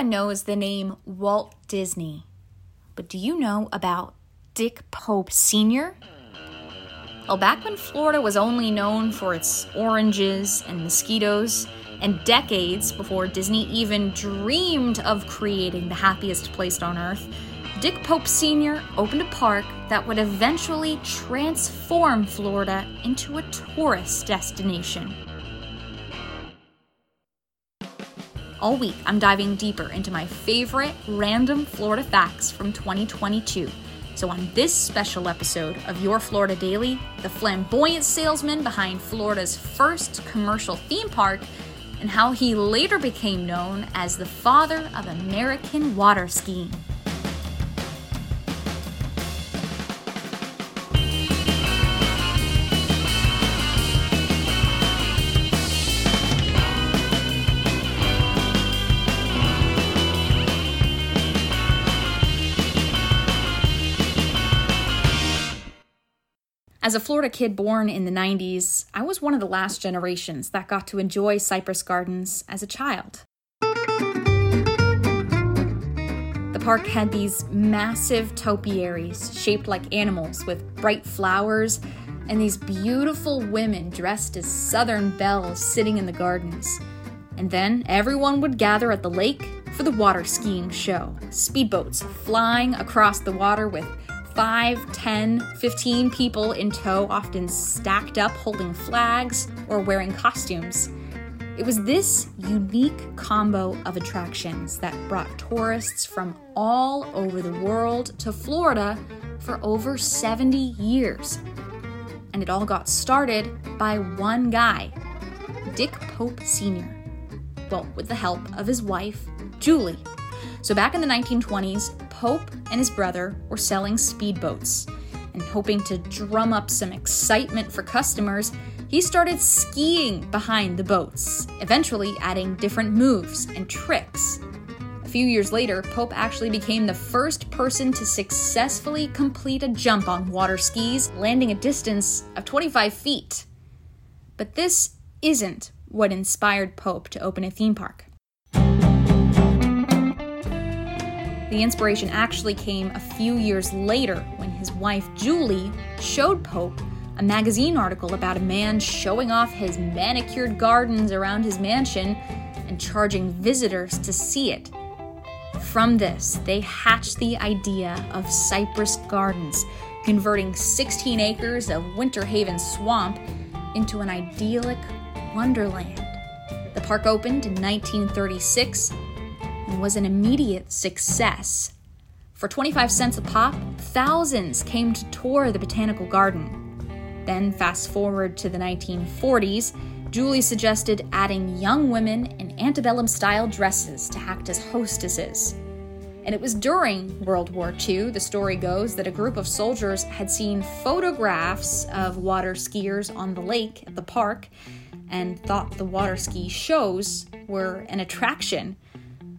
Everyone knows the name Walt Disney, but do you know about Dick Pope Sr.? Well, back when Florida was only known for its oranges and mosquitoes, and decades before Disney even dreamed of creating the happiest place on earth, Dick Pope Sr. opened a park that would eventually transform Florida into a tourist destination. All week, I'm diving deeper into my favorite random Florida facts from 2022. So, on this special episode of Your Florida Daily, the flamboyant salesman behind Florida's first commercial theme park, and how he later became known as the father of American water skiing. As a Florida kid born in the 90s, I was one of the last generations that got to enjoy Cypress Gardens as a child. The park had these massive topiaries shaped like animals with bright flowers and these beautiful women dressed as southern belles sitting in the gardens. And then everyone would gather at the lake for the water skiing show. Speedboats flying across the water with 5, 10, 15 people in tow, often stacked up holding flags or wearing costumes. It was this unique combo of attractions that brought tourists from all over the world to Florida for over 70 years. And it all got started by one guy, Dick Pope Sr. Well, with the help of his wife, Julie. So back in the 1920s, Pope and his brother were selling speedboats. And hoping to drum up some excitement for customers, he started skiing behind the boats, eventually adding different moves and tricks. A few years later, Pope actually became the first person to successfully complete a jump on water skis, landing a distance of 25 feet. But this isn't what inspired Pope to open a theme park. The inspiration actually came a few years later when his wife Julie showed Pope a magazine article about a man showing off his manicured gardens around his mansion and charging visitors to see it. From this, they hatched the idea of Cypress Gardens, converting 16 acres of Winter Haven swamp into an idyllic wonderland. The park opened in 1936 and was an immediate success. For 25 cents a pop, thousands came to tour the botanical garden. Then, fast forward to the 1940s, Julie suggested adding young women in antebellum style dresses to act as hostesses. And it was during World War II, the story goes, that a group of soldiers had seen photographs of water skiers on the lake at the park and thought the water ski shows were an attraction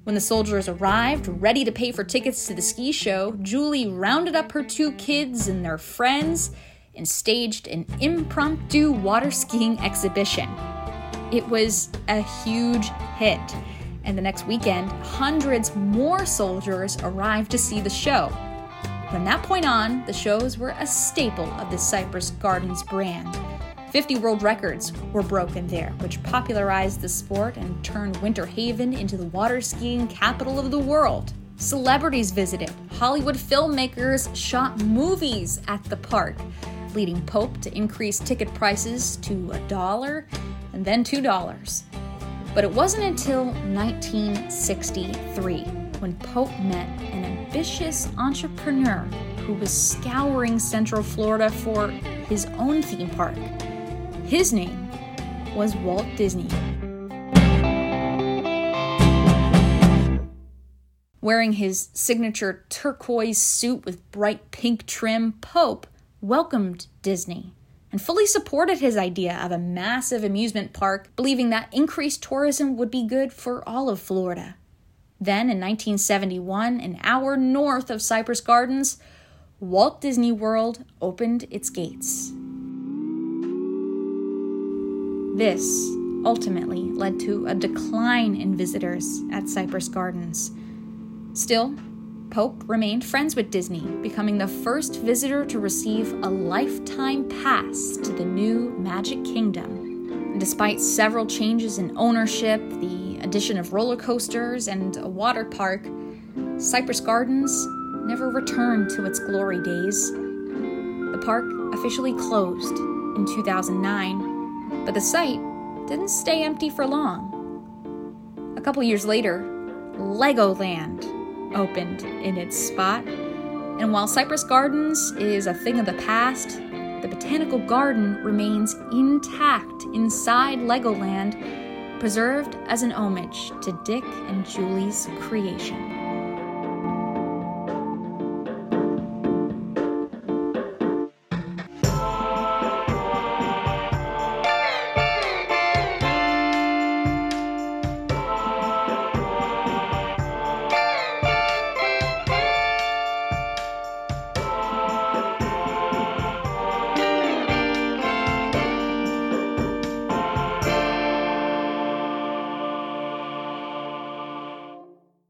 when the soldiers arrived, ready to pay for tickets to the ski show, Julie rounded up her two kids and their friends and staged an impromptu water skiing exhibition. It was a huge hit, and the next weekend, hundreds more soldiers arrived to see the show. From that point on, the shows were a staple of the Cypress Gardens brand. 50 world records were broken there, which popularized the sport and turned Winter Haven into the water skiing capital of the world. Celebrities visited, Hollywood filmmakers shot movies at the park, leading Pope to increase ticket prices to a dollar and then two dollars. But it wasn't until 1963 when Pope met an ambitious entrepreneur who was scouring Central Florida for his own theme park. His name was Walt Disney. Wearing his signature turquoise suit with bright pink trim, Pope welcomed Disney and fully supported his idea of a massive amusement park, believing that increased tourism would be good for all of Florida. Then, in 1971, an hour north of Cypress Gardens, Walt Disney World opened its gates. This ultimately led to a decline in visitors at Cypress Gardens. Still, Pope remained friends with Disney, becoming the first visitor to receive a lifetime pass to the new Magic Kingdom. Despite several changes in ownership, the addition of roller coasters, and a water park, Cypress Gardens never returned to its glory days. The park officially closed in 2009, but the site didn't stay empty for long. A couple years later, Legoland opened in its spot. And while Cypress Gardens is a thing of the past, the Botanical Garden remains intact inside Legoland, preserved as an homage to Dick and Julie's creation.